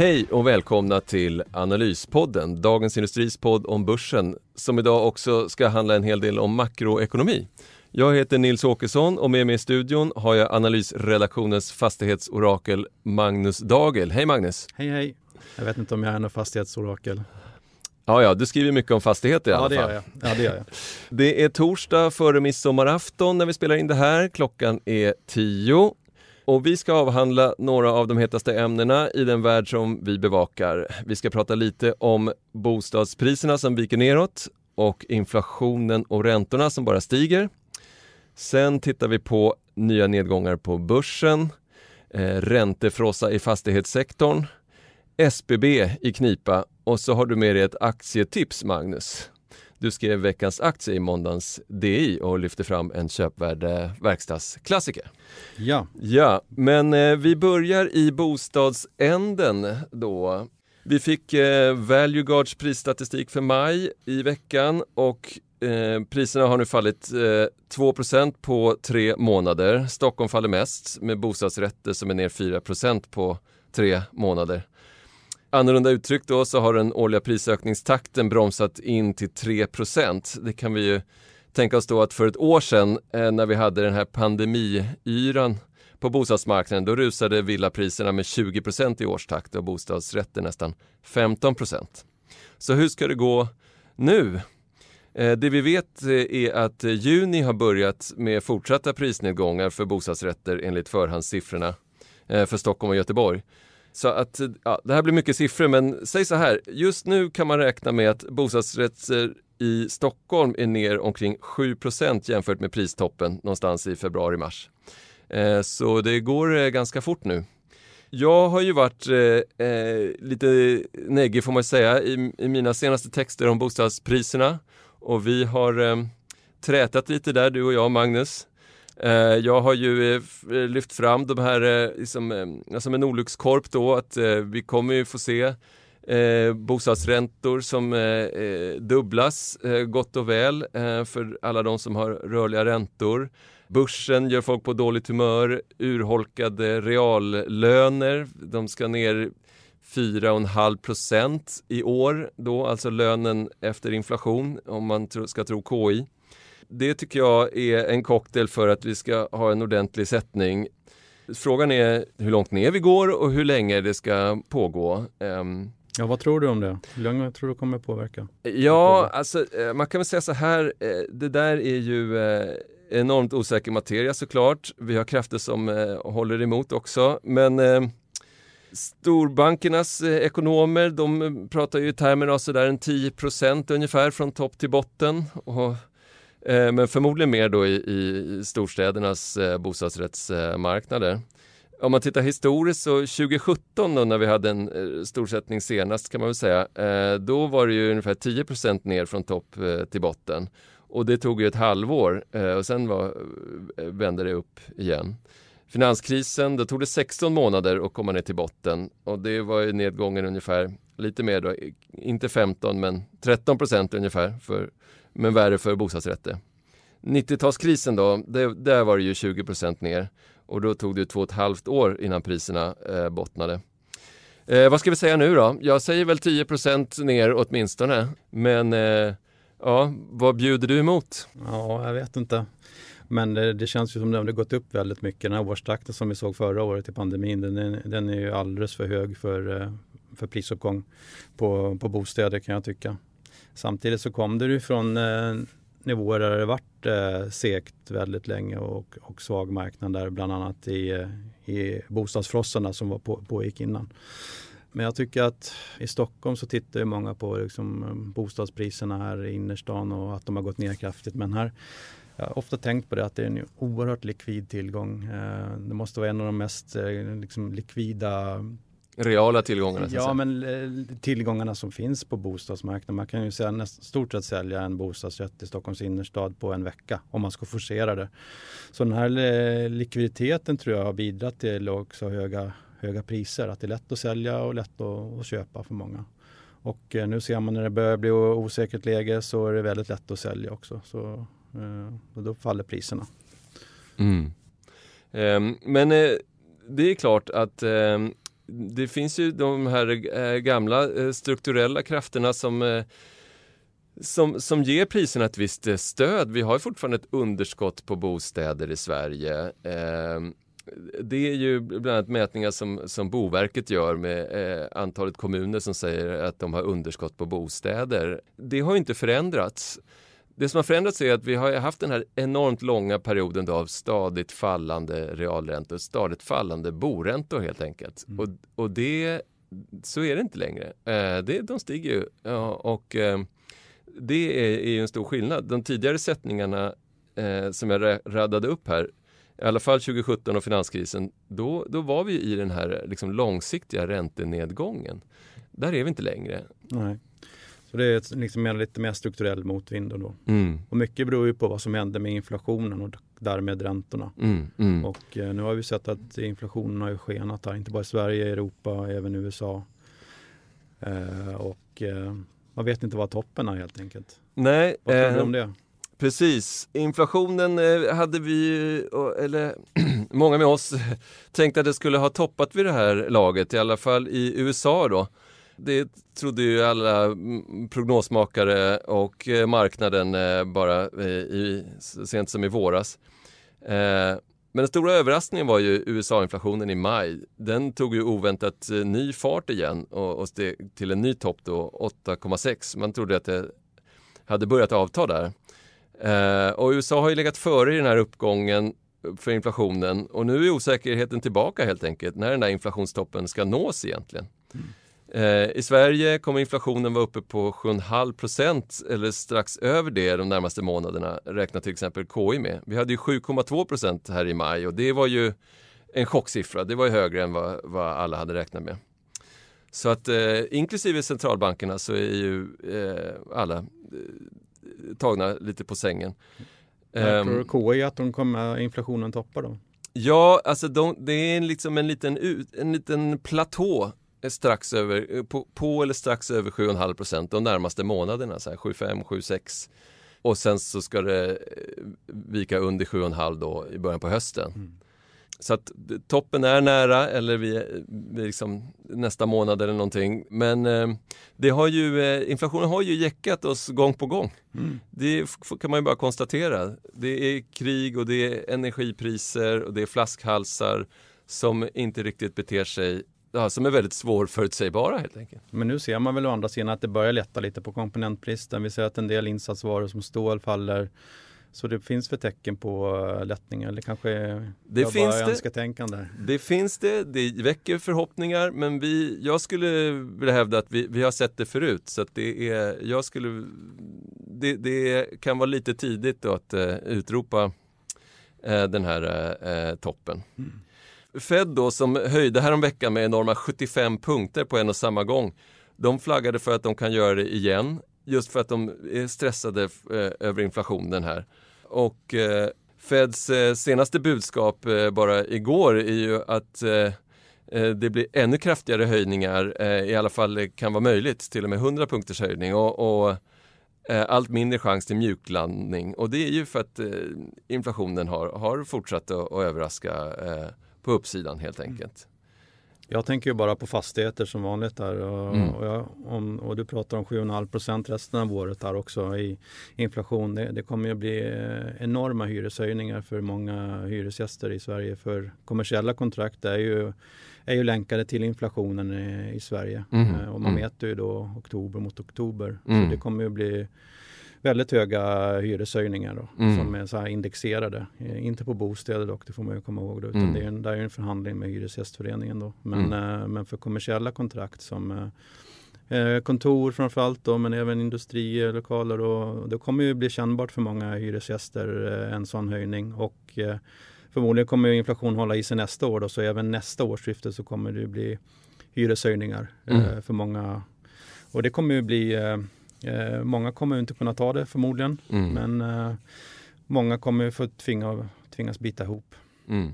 Hej och välkomna till Analyspodden, Dagens Industris podd om börsen som idag också ska handla en hel del om makroekonomi. Jag heter Nils Åkesson och med mig i studion har jag analysredaktionens fastighetsorakel Magnus Dagel. Hej Magnus! Hej hej! Jag vet inte om jag är någon fastighetsorakel. Ja, ja, du skriver mycket om fastigheter i alla ja, det fall. Jag. Ja, det gör jag. Det är torsdag före midsommarafton när vi spelar in det här. Klockan är tio. Och vi ska avhandla några av de hetaste ämnena i den värld som vi bevakar. Vi ska prata lite om bostadspriserna som viker neråt och inflationen och räntorna som bara stiger. Sen tittar vi på nya nedgångar på börsen, eh, räntefrossa i fastighetssektorn, SBB i knipa och så har du med dig ett aktietips Magnus. Du skrev veckans aktie i måndagens DI och lyfte fram en köpvärd verkstadsklassiker. Ja. Ja, men eh, vi börjar i bostadsänden då. Vi fick eh, Value Guards prisstatistik för maj i veckan och eh, priserna har nu fallit eh, 2% på tre månader. Stockholm faller mest med bostadsrätter som är ner 4% på tre månader. Annorlunda uttryckt då så har den årliga prisökningstakten bromsat in till 3% Det kan vi ju tänka oss då att för ett år sedan eh, när vi hade den här pandemiyran på bostadsmarknaden då rusade villapriserna med 20% i årstakt och bostadsrätter nästan 15% Så hur ska det gå nu? Eh, det vi vet eh, är att juni har börjat med fortsatta prisnedgångar för bostadsrätter enligt förhandssiffrorna för Stockholm och Göteborg. Så att, ja, det här blir mycket siffror men säg så här, just nu kan man räkna med att bostadsrätter i Stockholm är ner omkring 7% jämfört med pristoppen någonstans i februari-mars. Eh, så det går eh, ganska fort nu. Jag har ju varit eh, eh, lite neggig får man säga i, i, mina senaste texter om bostadspriserna och vi har eh, trätat lite där du och jag Magnus. Eh, jag har ju eh, eh, lyft fram de här liksom, som en olyckskorp då att vi kommer ju få se Eh, bostadsräntor som eh, dubblas eh, gott och väl eh, för alla de som har rörliga räntor. Börsen gör folk på dåligt humör, urholkade reallöner, de ska ner 4,5 procent i år då, alltså lönen efter inflation om man ska tro KI. Det tycker jag är en cocktail för att vi ska ha en ordentlig sättning. Frågan är hur långt ner vi går och hur länge det ska pågå. Um, Ja, vad tror du om det? Hur länge tror du kommer påverka? Ja, alltså eh, man kan väl säga så här, eh, det där är ju eh, enormt osäker materia såklart. Vi har krafter som håller emot också, men Storbankernas ekonomer de pratar ju i termer av sådär en 10% ungefär från topp till botten. Och, Eh, men förmodligen mer då i, i storstädernas eh, bostadsrättsmarknader om man tittar historiskt så 2017 då när vi hade en eh, storsättning senast kan man väl säga, eh, då var det ju ungefär 10% ner från topp eh, till botten. Och det tog ju ett halvår eh, och sen var, eh, vände det upp igen. Finanskrisen, då tog det 16 månader att komma ner till botten och det var ju nedgången ungefär lite mer då, inte 15 men 13% ungefär, för, men värre för bostadsrätter. 90-talskrisen då, det, där var det ju 20 procent ner och då tog det två och ett halvt år innan priserna eh, bottnade. Eh, vad ska vi säga nu då? Jag säger väl 10 procent ner åtminstone. Men eh, ja, vad bjuder du emot? Ja, jag vet inte. Men det, det känns ju som det har gått upp väldigt mycket. Den här årstakten som vi såg förra året i pandemin, den är, den är ju alldeles för hög för, eh, för prisuppgång på, på bostäder kan jag tycka. Samtidigt så kom det ju från eh, nivåer där det varit eh, segt väldigt länge och, och svag marknad där bland annat i, eh, i bostadsfrossorna som var på, pågick innan. Men jag tycker att i Stockholm så tittar ju många på liksom eh, bostadspriserna här i innerstan och att de har gått ner kraftigt. Men här, jag har ofta tänkt på det att det är en oerhört likvid tillgång. Eh, det måste vara en av de mest liksom, likvida reala tillgångarna? Ja, men eh, tillgångarna som finns på bostadsmarknaden. Man kan ju säga näst, stort sett sälja en bostadsrätt i Stockholms innerstad på en vecka om man ska forcera det. Så den här eh, likviditeten tror jag har bidragit till också höga, höga priser. Att det är lätt att sälja och lätt att, att köpa för många. Och eh, nu ser man när det börjar bli osäkert läge så är det väldigt lätt att sälja också. Så, och då faller priserna. Mm. Um, men det är klart att um det finns ju de här eh, gamla eh, strukturella krafterna som eh, som, som ger priserna ett visst stöd. Vi har fortfarande ett underskott på bostäder i Sverige. Ehm, det är ju bland annat mätningar som, som Boverket gör med antalet kommuner som säger att de har underskott på bostäder. Det har inte förändrats. Det som har förändrats är att vi har haft den här enormt långa perioden av stadigt fallande realräntor, stadigt fallande boräntor helt enkelt. Mm. Och, och det, så är det inte längre. Eh, det, de stiger ju ja, och eh, det är, är en stor skillnad. De tidigare sättningarna eh, som jag radade upp här, i alla fall 2017 och finanskrisen, då, då var vi i den här liksom, långsiktiga räntenedgången. Där är vi inte längre. Nej. Så det är liksom en lite mer strukturell motvind. Då. Mm. Och mycket beror ju på vad som händer med inflationen och därmed räntorna. Mm, mm. Och eh, nu har vi sett att inflationen har ju skenat här, inte bara i Sverige, Europa, även USA. Eh, och eh, man vet inte vad toppen är helt enkelt. Nej. Vad tror du eh, om det? Precis, inflationen eh, hade vi, eller många med oss, tänkt att det skulle ha toppat vid det här laget, i alla fall i USA då. Det trodde ju alla prognosmakare och eh, marknaden eh, bara eh, i, sent som i våras. Men den stora överraskningen var ju USA-inflationen i maj. Den tog ju oväntat ny fart igen och, och steg till en ny topp då, 8,6. Man trodde att det hade börjat avta där. och USA har ju legat före i den här uppgången för inflationen och nu är osäkerheten tillbaka helt enkelt när den där inflationstoppen ska nås egentligen. Mm. Eh, I Sverige kommer inflationen vara uppe på 7,5 procent eller strax över det de närmaste månaderna räknar till exempel KI med. Vi hade ju 7,2 procent här i maj och det var ju en chocksifra. Det var ju högre än vad, vad alla hade räknat med. Så att eh, inklusive centralbankerna så är ju eh, alla eh, tagna lite på sängen. Jag tror ehm, KI att de kommer inflationen toppa då? Ja, alltså de, det är liksom en liten, en liten platå strax över, eh, på, på eller strax över 7,5 procent de närmaste månaderna, 7,5, 7,6 och sen så ska det eh, vika under 7,5 då i början på hösten. Mm. Så att toppen är nära eller vi, vi liksom nästa månad eller någonting. Men eh, det har ju, eh, inflationen har ju jäckat oss gång på gång. Mm. Det kan man ju bara konstatera. Det är krig och det är energipriser och det är flaskhalsar som inte riktigt beter sig ja, som är väldigt svårförutsägbara helt enkelt. Men nu ser man väl å andra sidan att det börjar lätta lite på komponentbristen. Vi ser att en del insatsvaror som stål faller. Så det finns väl tecken på äh, lättning eller kanske det jag finns bara önsketänkande? Det finns det, det väcker förhoppningar men vi, jag skulle vilja hävda att vi, vi har sett det förut så att det är, jag skulle, det, det kan vara lite tidigt att uh, utropa uh, den här uh, toppen. Mm. Fed då som höjde häromveckan med enorma 75 punkter på en och samma gång. De flaggade för att de kan göra det igen just för att de är stressade eh, över inflationen här. Och eh, Feds eh, senaste budskap eh, bara igår är ju att eh, eh, det blir ännu kraftigare höjningar, i alla fall kan vara möjligt, till och med 100 punkters höjning och, och allt mindre chans till mjuklandning. Och det är ju för att inflationen har, har fortsatt att, att överraska på uppsidan helt mm. enkelt. Jag tänker ju bara på fastigheter som vanligt där och, mm. och, jag, om, och du pratar om 7,5 procent resten av året här också i inflation. Det, det kommer ju bli eh, enorma hyreshöjningar för många hyresgäster i Sverige för kommersiella kontrakt är ju, är ju länkade till inflationen i, i Sverige mm. Eh, och man mm. mäter ju då oktober mot oktober. Så mm. det kommer ju bli väldigt höga hyreshöjningar då, mm. som är så indexerade. Eh, inte på bostäder dock, det får man ju komma ihåg. Då, utan mm. det är en, där är en förhandling med Hyresgästföreningen. Då. Men, mm. eh, men för kommersiella kontrakt som eh, eh kontor framförallt då, men även industrier, lokaler. Och, det kommer ju bli kännbart för många hyresgäster eh, en sån höjning. Och eh, förmodligen kommer inflation hålla i sig nästa år. Då, så även nästa årsskifte så kommer det bli hyreshöjningar mm. för många. Och det kommer ju bli, många kommer inte kunna ta det förmodligen, mm. men många kommer få tvinga, tvingas bita ihop. Mm.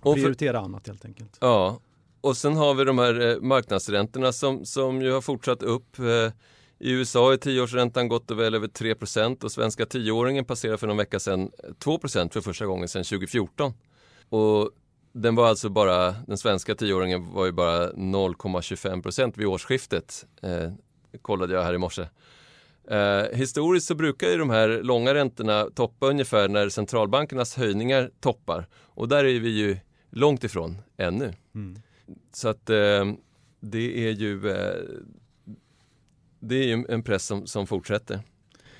Och prioritera för, annat helt enkelt. Ja, och sen har vi de här marknadsräntorna som, som ju har fortsatt upp. I USA är tioårsräntan gått väl över 3 och svenska tioåringen passerade för någon vecka sedan 2 för första gången sedan 2014. Och den var alltså bara, den svenska tioåringen var ju bara 0,25% vid årsskiftet. Eh, kollade jag här i morse. Eh, historiskt så brukar ju de här långa räntorna toppa ungefär när centralbankernas höjningar toppar. Och där är vi ju långt ifrån ännu. Mm. Så att eh, det är ju eh, det är ju en press som, som fortsätter.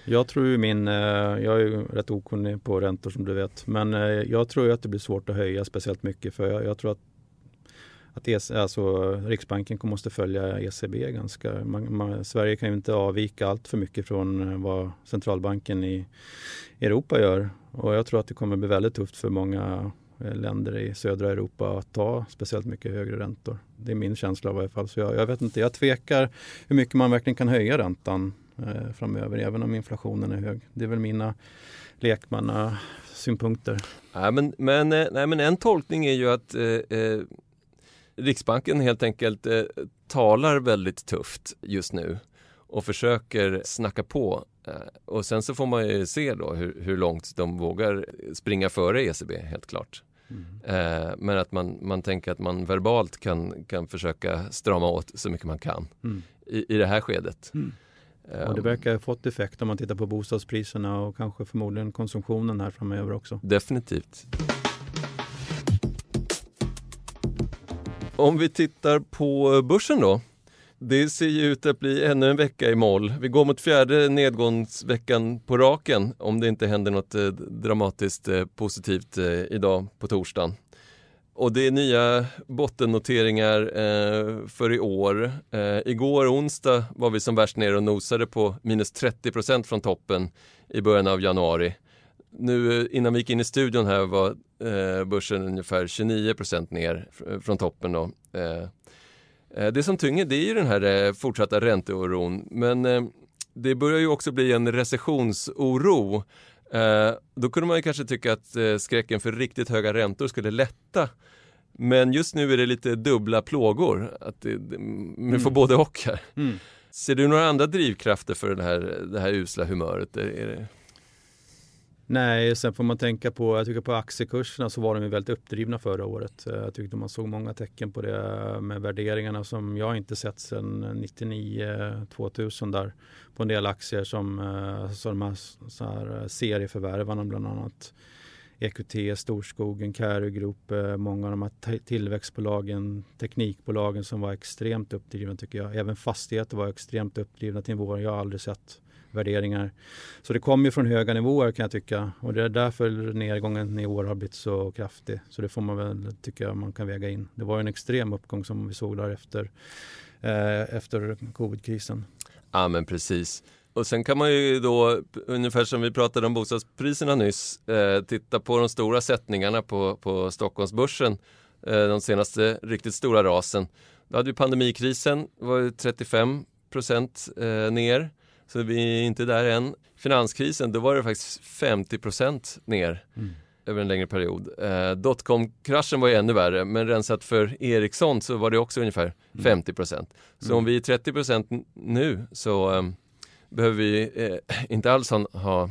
Jag tror ju min, eh, jag är ju rätt okunnig på räntor som du vet, men eh, jag tror att det blir svårt att höja speciellt mycket för jag, jag tror att att EC, alltså, Riksbanken måste följa ECB ganska. Man, man, Sverige kan ju inte avvika allt för mycket från eh, vad centralbanken i Europa gör. Och jag tror att det kommer bli väldigt tufft för många eh, länder i södra Europa att ta speciellt mycket högre räntor. Det är min känsla i varje fall. Så jag, jag vet inte, jag tvekar hur mycket man verkligen kan höja räntan eh, framöver, även om inflationen är hög. Det är väl mina lekmanna synpunkter. Nej, men, men, eh, nej, men en tolkning är ju att eh, eh, Riksbanken helt enkelt eh, talar väldigt tufft just nu och försöker snacka på. Eh, och sen så får man ju se då hur, hur långt de vågar springa före ECB helt klart. Mm. men att man, man tänker att man verbalt kan, kan försöka strama åt så mycket man kan mm. i, i det här skedet. Mm. Och det verkar ha fått effekt om man tittar på bostadspriserna och kanske förmodligen konsumtionen här framöver också. Definitivt. Om vi tittar på eh, börsen då. Det ser ju ut att bli ännu en vecka i moll. Vi går mot fjärde nedgångsveckan på raken om det inte händer något eh, dramatiskt eh, positivt idag på torsdagen. Och det är nya bottennoteringar eh, för i år. Eh, igår onsdag var vi som värst nere och nosade på minus 30% från toppen i början av januari. Nu innan vi gick in i studion här var eh, börsen ungefär 29% ner från toppen. Då. Eh, det som tynger det är ju den här eh, fortsatta ränteoron men eh, det börjar ju också bli en recessionsoro. Då kunde man ju kanske tycka att skräcken för riktigt höga räntor skulle lätta. Men just nu är det lite dubbla plågor, att det, man får mm. både och här. Mm. Ser du några andra drivkrafter för det här, det här usla humöret? Är det... Nej, sen får man tänka på, jag tycker på aktiekurserna så var de ju väldigt uppdrivna förra året. Eh, jag tyckte man såg många tecken på det med värderingarna som jag inte sett sedan 99-2000 där på en del aktier som, eh, så de här, så här eh, serieförvärvarna bland annat. EQT, Storskogen, Carry Group, många av de här tillväxtbolagen, teknikbolagen som var extremt uppdrivna tycker jag. Även fastigheter var extremt uppdrivna till nivåer jag aldrig sett värderingar. Så det kommer ju från höga nivåer kan jag tycka och det är därför nedgången i år har blivit så kraftig. Så det får man väl tycka man kan väga in. Det var en extrem uppgång som vi såg där efter, eh, efter covidkrisen. Ja men precis. Och sen kan man ju då, ungefär som vi pratade om bostadspriserna nyss, eh, titta på de stora sättningarna på, på Stockholmsbörsen, eh, de senaste riktigt stora rasen. Då hade vi pandemikrisen, var 35 procent eh, ner. Så vi är inte där än. Finanskrisen, då var det faktiskt 50% ner mm. över en längre period. Eh, Dotcom-kraschen var ju ännu värre, men rensat för Ericsson så var det också ungefär 50 mm. Så mm. om vi är 30% nu så eh, behöver vi eh, inte alls ha, ha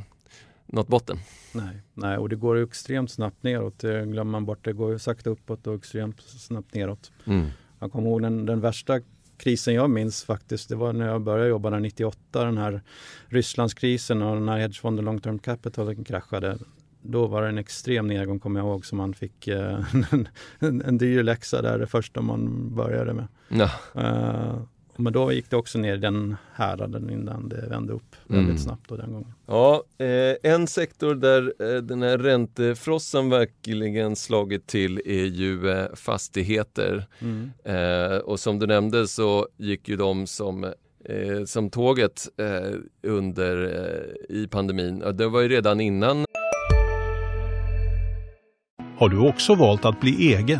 nått botten. Nej, nej, och det går extremt snabbt neråt. Det glömmer man bort. Det går sakta uppåt och extremt snabbt neråt. Mm. Jag kommer ihåg den, den värsta krisen jag minns faktiskt, det var när jag började jobba där 98, den här Rysslandskrisen och när hedgefonden Long Term Capital kraschade. Då var det en extrem nedgång kommer jag ihåg som man fick eh, en, en, en dyr läxa där det första man började med. Ja. Uh, men då gick det också ner i den häraden innan det vände upp väldigt mm. snabbt då den gången. Ja, eh, en sektor där eh, den här räntefrossan verkligen slagit till är ju eh, fastigheter. Mm. Eh, och som du nämnde så gick ju de som eh, som tåget eh, under i pandemin. Det var ju redan innan. Har du också valt att bli egen?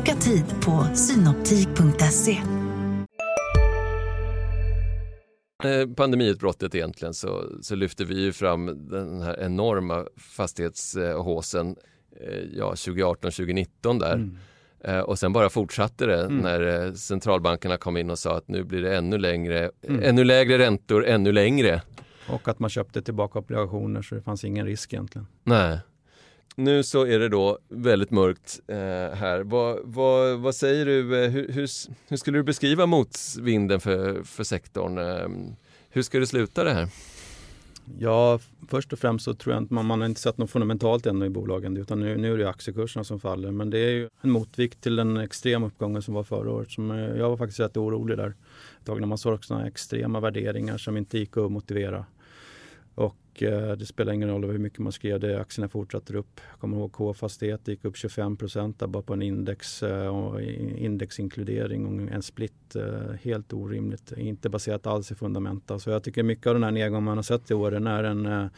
Boka tid på synoptik.se. Eh, pandemiutbrottet egentligen så, så lyfte vi ju fram den här enorma fastighetshåsen eh, ja, 2018-2019 där. Mm. Eh, och sen bara fortsatte det mm. när centralbankerna kom in och sa att nu blir det ännu längre, mm. ännu lägre räntor, ännu längre. Och att man köpte tillbaka obligationer så det fanns ingen risk egentligen. Nej. Nu så är det då väldigt mörkt eh, här. Vad, vad, vad, säger du, eh, hur, hur, hur, skulle du beskriva motvinden för, för sektorn? Eh, hur ska det sluta det här? Ja, först och främst så tror jag inte man, man har inte sett något fundamentalt ännu i bolagen utan nu, nu är det aktiekurserna som faller. Men det är ju en motvikt till den extrema uppgången som var förra året. Som, eh, jag var faktiskt rätt orolig där ett tag när man såg sådana extrema värderingar som inte gick att motivera. Och eh, det spelar ingen roll hur mycket man skrev det, aktierna fortsatte upp. Jag kommer ihåg K-fastighet gick upp 25 procent bara på en index, eh, indexinkludering och en split. Eh, helt orimligt, inte baserat alls i fundamenta. Så jag tycker mycket av den här nedgången man har sett i år den är en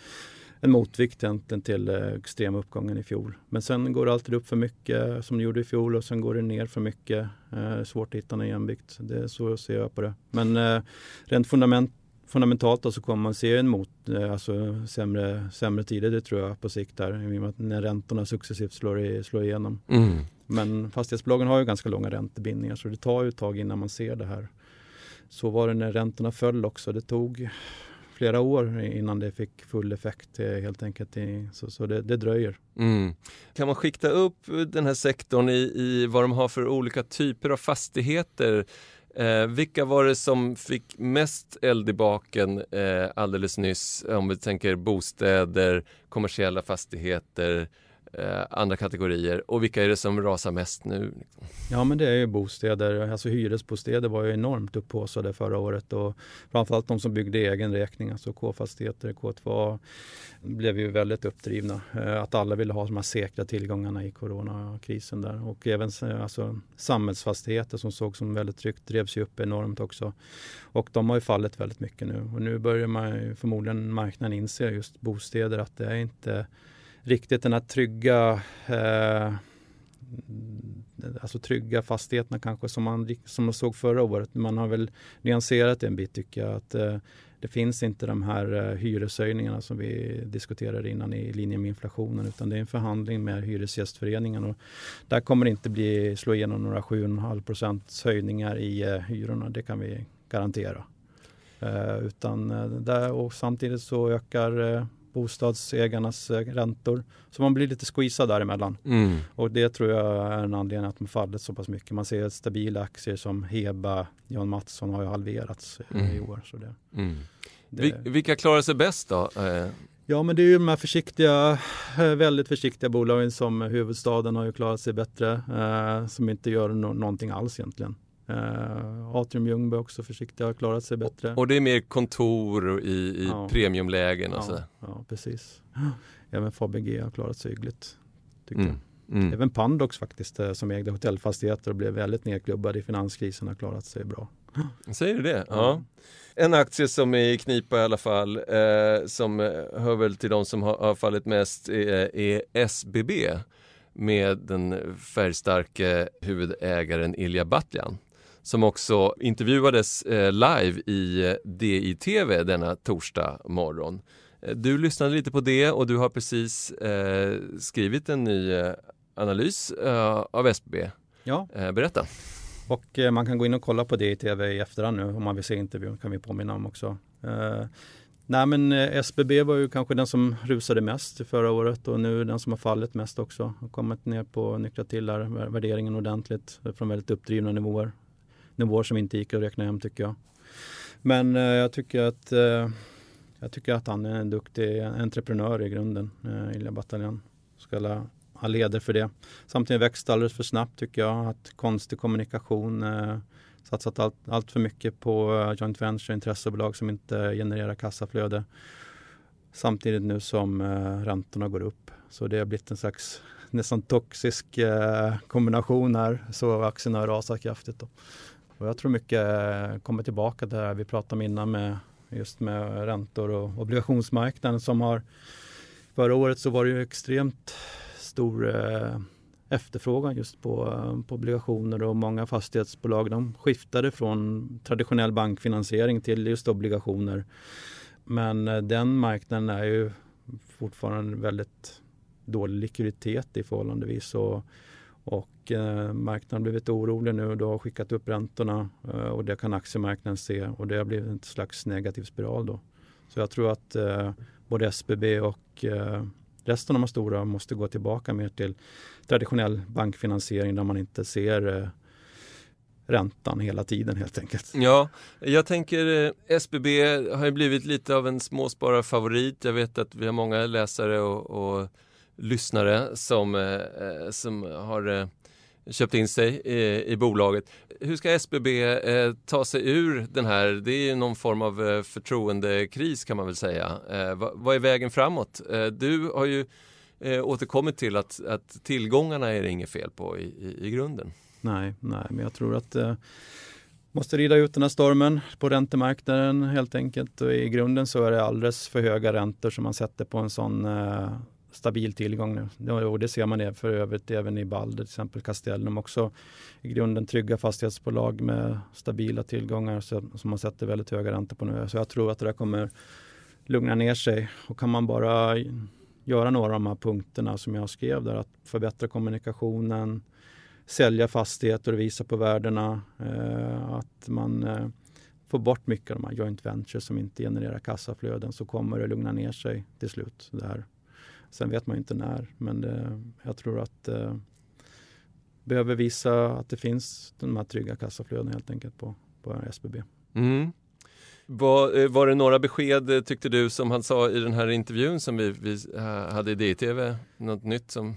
en motvikt egentligen till extrema uppgången i fjol. Men sen går det alltid upp för mycket som det gjorde i fjol och sen går det ner för mycket. Eh, svårt att hitta någon jämvikt. Det är så jag ser på det. Men eh, rent fundament, fundamentalt då så kommer man se en mot, eh, alltså sämre, sämre tider, det tror jag på sikt där, när räntorna successivt slår, i, slår igenom. Mm. Men fastighetsbolagen har ju ganska långa räntebindningar så det tar ju ett tag innan man ser det här. Så var det när räntorna föll också. Det tog flera år innan det fick full effekt eh, helt enkelt. Så, så det, det dröjer. Mm. Kan man skikta upp den här sektorn i, i vad de har för olika typer av fastigheter? Eh, vilka var det som fick mest eld i baken eh, alldeles nyss? Om vi tänker bostäder, kommersiella fastigheter, eh, andra kategorier. Och vilka är det som rasar mest nu? Liksom? Ja men det är ju bostäder, alltså hyresbostäder var ju enormt upphaussade förra året och framförallt de som byggde egen räkning, alltså K-fastigheter, K2 blev ju väldigt uppdrivna. Eh, att alla ville ha de här säkra tillgångarna i coronakrisen där och även eh, alltså, samhällsfastigheter som såg som väldigt tryggt drevs ju upp enormt också. Och de har ju fallit väldigt mycket nu och nu börjar man förmodligen marknaden inse just bostäder att det är inte riktigt den här trygga eh, alltså trygga fastigheterna kanske som man, som man såg förra året. Man har väl nyanserat det en bit tycker jag. Att, eh, det finns inte de här eh, hyreshöjningarna som vi diskuterade innan i linje med inflationen utan det är en förhandling med Hyresgästföreningen och där kommer det inte bli, slå igenom några 7,5 procents höjningar i eh, hyrorna. Det kan vi garantera. Eh, utan eh, där, och samtidigt så ökar eh, bostadsägarnas eh, räntor. Så man blir lite squeezad däremellan. Mm. Och det tror jag är en anledning att de fallit så pass mycket. Man ser stabila aktier som Heba, Jan Mattsson har ju halverats eh, mm. i år. Så det, mm. det... Vilka klarar sig bäst då? Eh, ja men det är ju de här försiktiga, väldigt försiktiga bolagen som huvudstaden har ju klarat sig bättre. Som inte gör no någonting alls egentligen. Uh, Atrium Ljungby också försiktiga, har klarat sig bättre. Och det är mer kontor i, i ja. premiumlägen? Och ja, ja, precis. Även Fabege har klarat sig hyggligt. Tycker mm. jag. Mm. Även Pandox faktiskt, eh, som ägde hotellfastigheter och blev väldigt nedklubbad i finanskrisen, har klarat sig bra. Säger du det? Ja. ja. En aktie som är i knipa i alla fall, eh, som eh, hör väl till de som har, har fallit mest, är, är SBB med den färgstarke huvudägaren Ilja Batljan som också intervjuades eh, live i eh, DI-TV denna torsdag morgon. Eh, du lyssnade lite på det och du har precis skrivit en ny analys av SBB. Ja. berätta. Och man kan gå in och kolla på DI-TV i efterhand nu om man vill se intervjun kan vi påminna om också. Nej men SBB var ju kanske den som rusade mest förra året och nu den som har fallit mest också. Har kommit ner på, nyktrat till där, värderingen ordentligt från väldigt uppdrivna nivåer nivåer som inte gick att räkna hem tycker jag. Men eh, jag, tycker att, eh, jag tycker att han är en duktig entreprenör i grunden, eh, Ilja Bataljan. Ska ha leder för det. Samtidigt växte alldeles för snabbt tycker jag. Att konstig kommunikation, eh, satsat allt, allt för mycket på eh, joint venture intressebolag som inte genererar kassaflöde. Samtidigt nu som eh, räntorna går upp. Så det har blivit en slags nästan toxisk eh, kombination här. Så aktierna har rasat kraftigt. Då. Och jag tror mycket eh, kommer tillbaka till det här vi pratade om innan med just med räntor och obligationsmarknaden som har Förra året så var det ju extremt stor eh, efterfrågan just på, eh, på obligationer och många fastighetsbolag de skiftade från traditionell bankfinansiering till just obligationer. Men den marknaden är ju fortfarande väldigt dålig likviditet i förhållandevis och, och eh, marknaden har blivit orolig nu och då har skickat upp räntorna eh, och det kan aktiemarknaden se och det har blivit en slags negativ spiral då. Så jag tror att eh, både SBB och eh, resten av de stora måste gå tillbaka mer till traditionell bankfinansiering där man inte ser eh, räntan hela tiden helt enkelt. Ja, jag tänker eh, SBB har ju blivit lite av en småspararfavorit. Jag vet att vi har många läsare och, och lyssnare som, eh, eh, som har eh, köpt in sig i, i bolaget. Hur ska SBB eh, ta sig ur den här, det är ju någon form av eh, förtroendekris kan man väl säga. Eh, vad, vad, är vägen framåt? Eh, du har ju eh, återkommit till att, att tillgångarna är det inget fel på i, i, i grunden. Nej, nej, men jag tror att eh, måste rida ut den här stormen på räntemarknaden helt enkelt. Och I grunden så är det alldeles för höga räntor som man sätter på en sån eh, stabil tillgång nu. Och det ser man det för övrigt även i Balder, till exempel Castellum också i grunden trygga fastighetsbolag med stabila tillgångar som man sätter väldigt höga räntor på nu. Så jag tror att det där kommer lugna ner sig och kan man bara göra några av de här punkterna som jag skrev där, att förbättra kommunikationen, sälja fastigheter och visa på värdena, eh, att man eh, får bort mycket av de här joint ventures som inte genererar kassaflöden så kommer det lugna ner sig till slut. Det här Sen vet man inte när, men det, jag tror att eh, behöver visa att det finns de här trygga kassaflödena helt enkelt på, på SBB. Mm. Var, eh, var det några besked eh, tyckte du som han sa i den här intervjun som vi, vi eh, hade i DTV? Något nytt som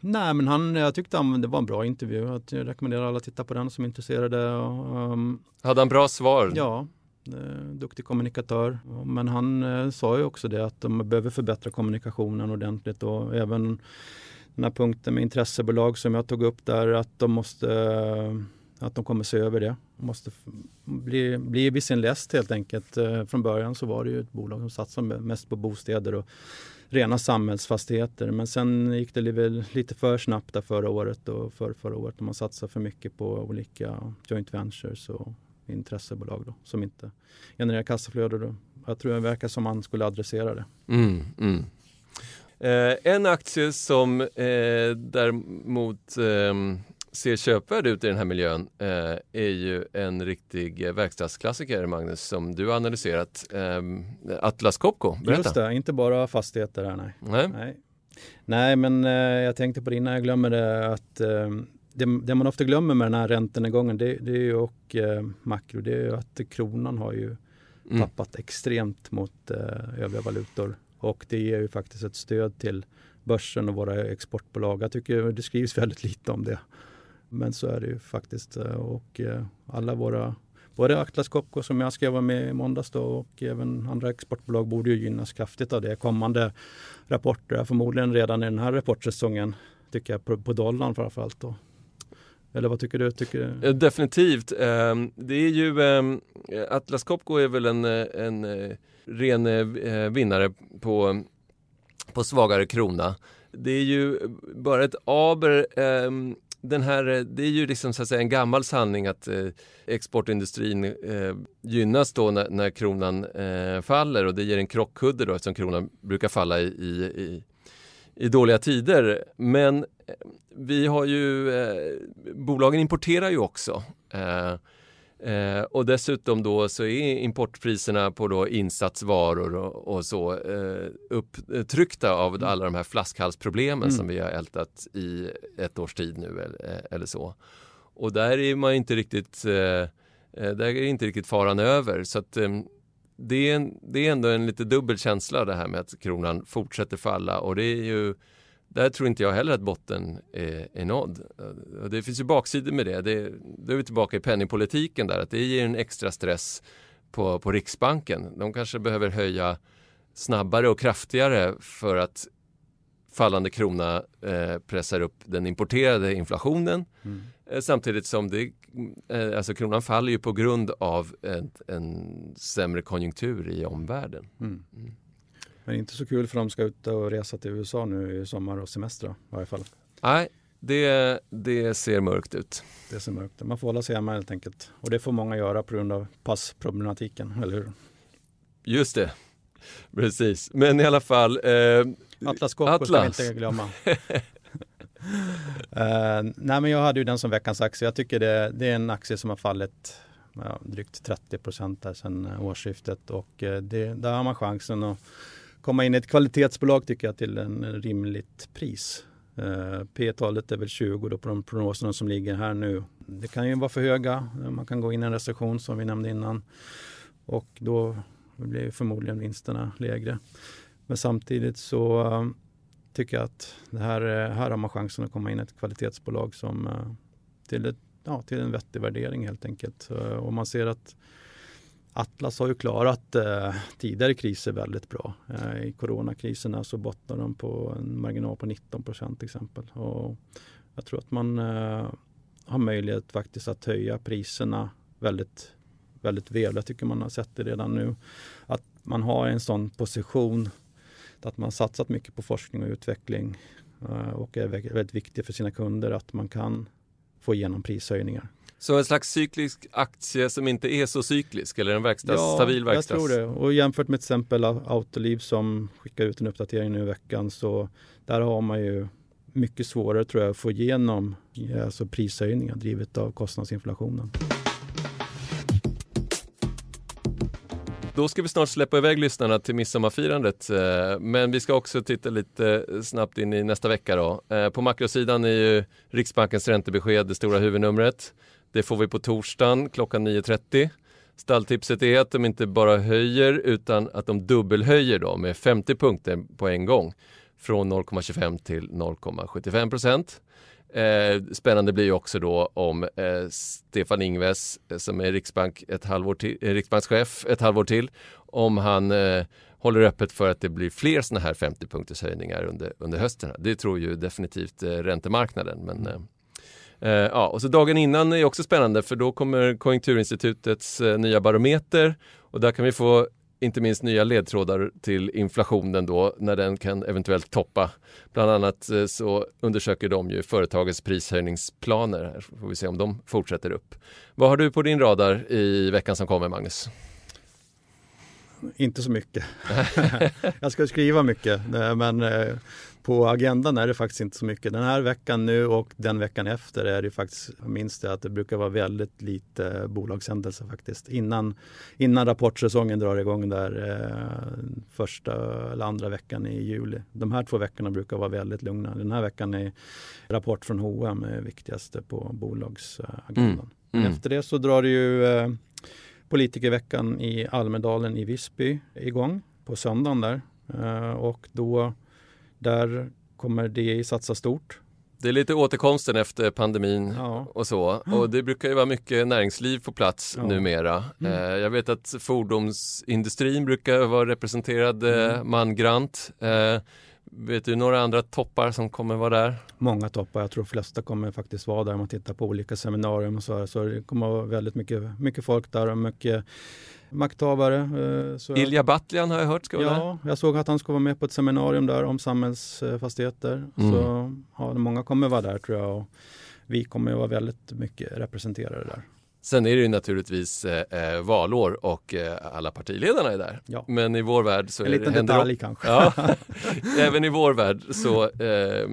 Nej, men han, jag tyckte han, det var en bra intervju. Jag rekommenderar alla att titta på den som är intresserade. Um, Hade han bra svar? Ja, Eh, Eh, duktig kommunikatör. Men han eh, sa ju också det att de behöver förbättra kommunikationen ordentligt och även den här punkten med intressebolag som jag tog upp där att de måste eh, att de kommer se över det. De måste bli, bli vid sin läst helt enkelt. Från början så var det ju ett bolag som satsade mest på bostäder och rena samhällsfastigheter. Men sen gick det lite för snabbt där förra året och för förra året. Man satsade för mycket på olika joint ventures och intressebolag då, som inte genererar kassaflöde. Då. Jag tror det verkar som man skulle adressera det. Mm, mm. Eh, en aktie som eh, däremot eh, ser köpvärd ut i den här miljön eh, är ju en riktig verkstadsklassiker, Magnus, som du har analyserat. Eh, Atlas Copco, berätta. Just det, inte bara fastigheter här, nej. Nej, nej. nej men eh, jag tänkte på det innan jag glömmer det att det, det, man ofta glömmer med den här räntenedgången det, det är ju, och eh, makro, det är ju att kronan har ju mm. tappat extremt mot eh, övriga valutor. Och det ger ju faktiskt ett stöd till börsen och våra exportbolag. Jag tycker det skrivs väldigt lite om det. Men så är det ju faktiskt. Eh, och eh, alla våra, både Atlas Copco som jag skrev med i måndags då, och även andra exportbolag borde ju gynnas kraftigt av det. Kommande rapporter, förmodligen redan i den här rapportsäsongen, tycker jag, på, på dollarn framförallt. Då. Eller vad tycker du? Tycker du? Eh, definitivt. Ehm, det är ju ehm, eh, Atlas Copco är väl en, eh, en ren vinnare på, på svagare krona. Det är ju bara ett aber ehm, den här, det är ju liksom så att säga en gammal sanning att eh, exportindustrin eh, gynnas då när, när kronan eh, faller och det ger en krockkudde då eftersom kronan brukar falla i, i, i dåliga tider. Men eh, vi har ju, eh, bolagen importerar ju också. Eh, eh, och dessutom då så är importpriserna på då insatsvaror och, och så eh, upptryckta av mm. alla de här flaskhalsproblemen mm. som vi har ältat i ett års tid nu eller, eh, eller så. Och där är man inte riktigt där är inte riktigt faran över. Så att, det är, en, det är ändå en lite dubbel känsla det här med att kronan fortsätter falla och det är ju där tror inte jag heller att botten är, är nådd. Det finns ju baksidor med det. det. Då är vi tillbaka i penningpolitiken där, att det ger en extra stress på, på Riksbanken. De kanske behöver höja snabbare och kraftigare för att fallande krona eh, pressar upp den importerade inflationen. Mm. Eh, samtidigt som det, eh, alltså kronan faller ju på grund av en, en sämre konjunktur i omvärlden. Mm. Mm. Men inte så kul för de ska ut och resa till USA nu i sommar och semester i varje fall. Nej, det, det ser mörkt ut. Det ser mörkt ut. Man får hålla sig hemma helt enkelt. Och det får många göra på grund av passproblematiken, eller hur? Just det. Precis, men i alla fall. Eh, Atlas Copco Atlas. ska vi inte glömma. uh, nej men jag hade ju den som veckans aktie. Jag tycker det, det är en aktie som har fallit ja, drygt 30 procent sedan eh, årsskiftet och eh, det, där har man chansen att komma in i ett kvalitetsbolag tycker jag till en rimligt pris. Uh, P-talet är väl 20 då på de prognoserna som ligger här nu. Det kan ju vara för höga. Man kan gå in i en recession som vi nämnde innan och då blir förmodligen vinsterna lägre. Men samtidigt så uh, tycker att det här, eh, här har man chansen att komma in i ett kvalitetsbolag som eh, till, ett, ja, till en vettig värdering helt enkelt. Och man ser att Atlas har ju klarat eh, tidigare kriser väldigt bra. Eh, I coronakriserna så bottnar de på en marginal på 19 procent till exempel. Och jag tror att man eh, har möjlighet faktiskt att höja priserna väldigt, väldigt väl. Jag tycker man har sett det redan nu. Att man har en sån position att man satsat mycket på forskning och utveckling eh, och är väldigt viktigt för sina kunder att man kan få igenom prishöjningar. Så en slags cyklisk aktie som inte är så cyklisk eller en verkstads, ja, stabil verkstads? jag tror det. Och jämfört med till exempel Autoliv som skickar ut en uppdatering nu i veckan så där har man ju mycket svårare tror jag att få igenom alltså prishöjningar drivet av kostnadsinflationen. Då ska vi snart släppa iväg lyssnarna till midsommarfirandet. Eh, men vi ska också titta lite snabbt in i nästa vecka. Då. Eh, på makrosidan är ju Riksbankens räntebesked det stora huvudnumret. Det får vi på torsdagen klockan 9.30. Stalltipset är att de inte bara höjer utan att de dubbelhöjer då med 50 punkter på en gång. Från 0,25 till 0,75 procent. Eh, spännande blir också då om eh, Stefan Ingves eh, som är Riksbank ett halvår till, eh, Riksbankschef ett halvår till om han eh, håller öppet för att det blir fler sådana här 50 punkters höjningar under, under hösten. Det tror ju definitivt eh, räntemarknaden. Men, eh, eh ja, och så dagen innan är också spännande för då kommer Konjunkturinstitutets eh, nya barometer och där kan vi få inte minst nya ledtrådar till inflationen då när den kan eventuellt toppa. Bland annat eh, så undersöker de ju företagets prishöjningsplaner. Här får vi se om de fortsätter upp. Vad har du på din radar i veckan som kommer Magnus? Inte så mycket. jag ska skriva mycket eh, men eh, på agendan är det faktiskt inte så mycket. Den här veckan nu och den veckan efter är det faktiskt, minst det, att det brukar vara väldigt lite bolagshändelser faktiskt. Innan, innan rapportsäsongen drar igång där eh, första eller andra veckan i juli. De här två veckorna brukar vara väldigt lugna. Den här veckan är rapport från H&M viktigaste på bolagsagendan. Mm. Mm. Efter det så drar det ju eh, politikerveckan i Almedalen i Visby igång på söndagen där. Eh, och då där kommer DI satsa stort. Det är lite återkomsten efter pandemin ja. och så. Och det brukar ju vara mycket näringsliv på plats ja. numera. Mm. Eh, jag vet att fordonsindustrin brukar vara representerad eh, mm. mangrant. Vet du några andra toppar som kommer vara där? Många toppar. Jag tror de flesta kommer faktiskt vara där om man tittar på olika seminarier och så. Här. Så det kommer vara väldigt mycket, mycket folk där och mycket makthavare. Eh, så Ilja Batljan har jag hört ska vara ja, där. jag såg att han ska vara med på ett seminarium där om samhällsfastigheter. Mm. Så ja, många kommer vara där tror jag och vi kommer vara väldigt mycket representerade där. Sen är det ju naturligtvis eh, eh, valår och eh, alla partiledarna är där. Ja. Men i vår värld så en är det, liten detalj kanske. Ja, även i vår värld så eh,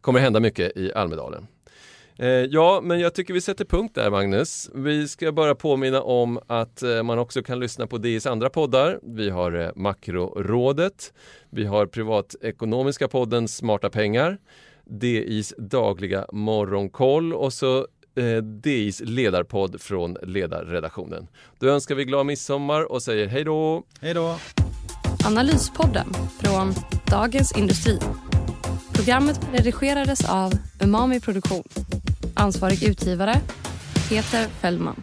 kommer det hända mycket i Almedalen. Eh, ja, men jag tycker vi sätter punkt där Magnus. Vi ska bara påminna om att eh, man också kan lyssna på DIs andra poddar. Vi har eh, Makrorådet, vi har privatekonomiska podden Smarta pengar, DIs dagliga morgonkoll och så DIs ledarpodd från ledarredaktionen. Då önskar vi glad midsommar och säger hej då! Hej då! Analyspodden från Dagens Industri. Programmet redigerades av Umami Produktion. Ansvarig utgivare Peter Fellman.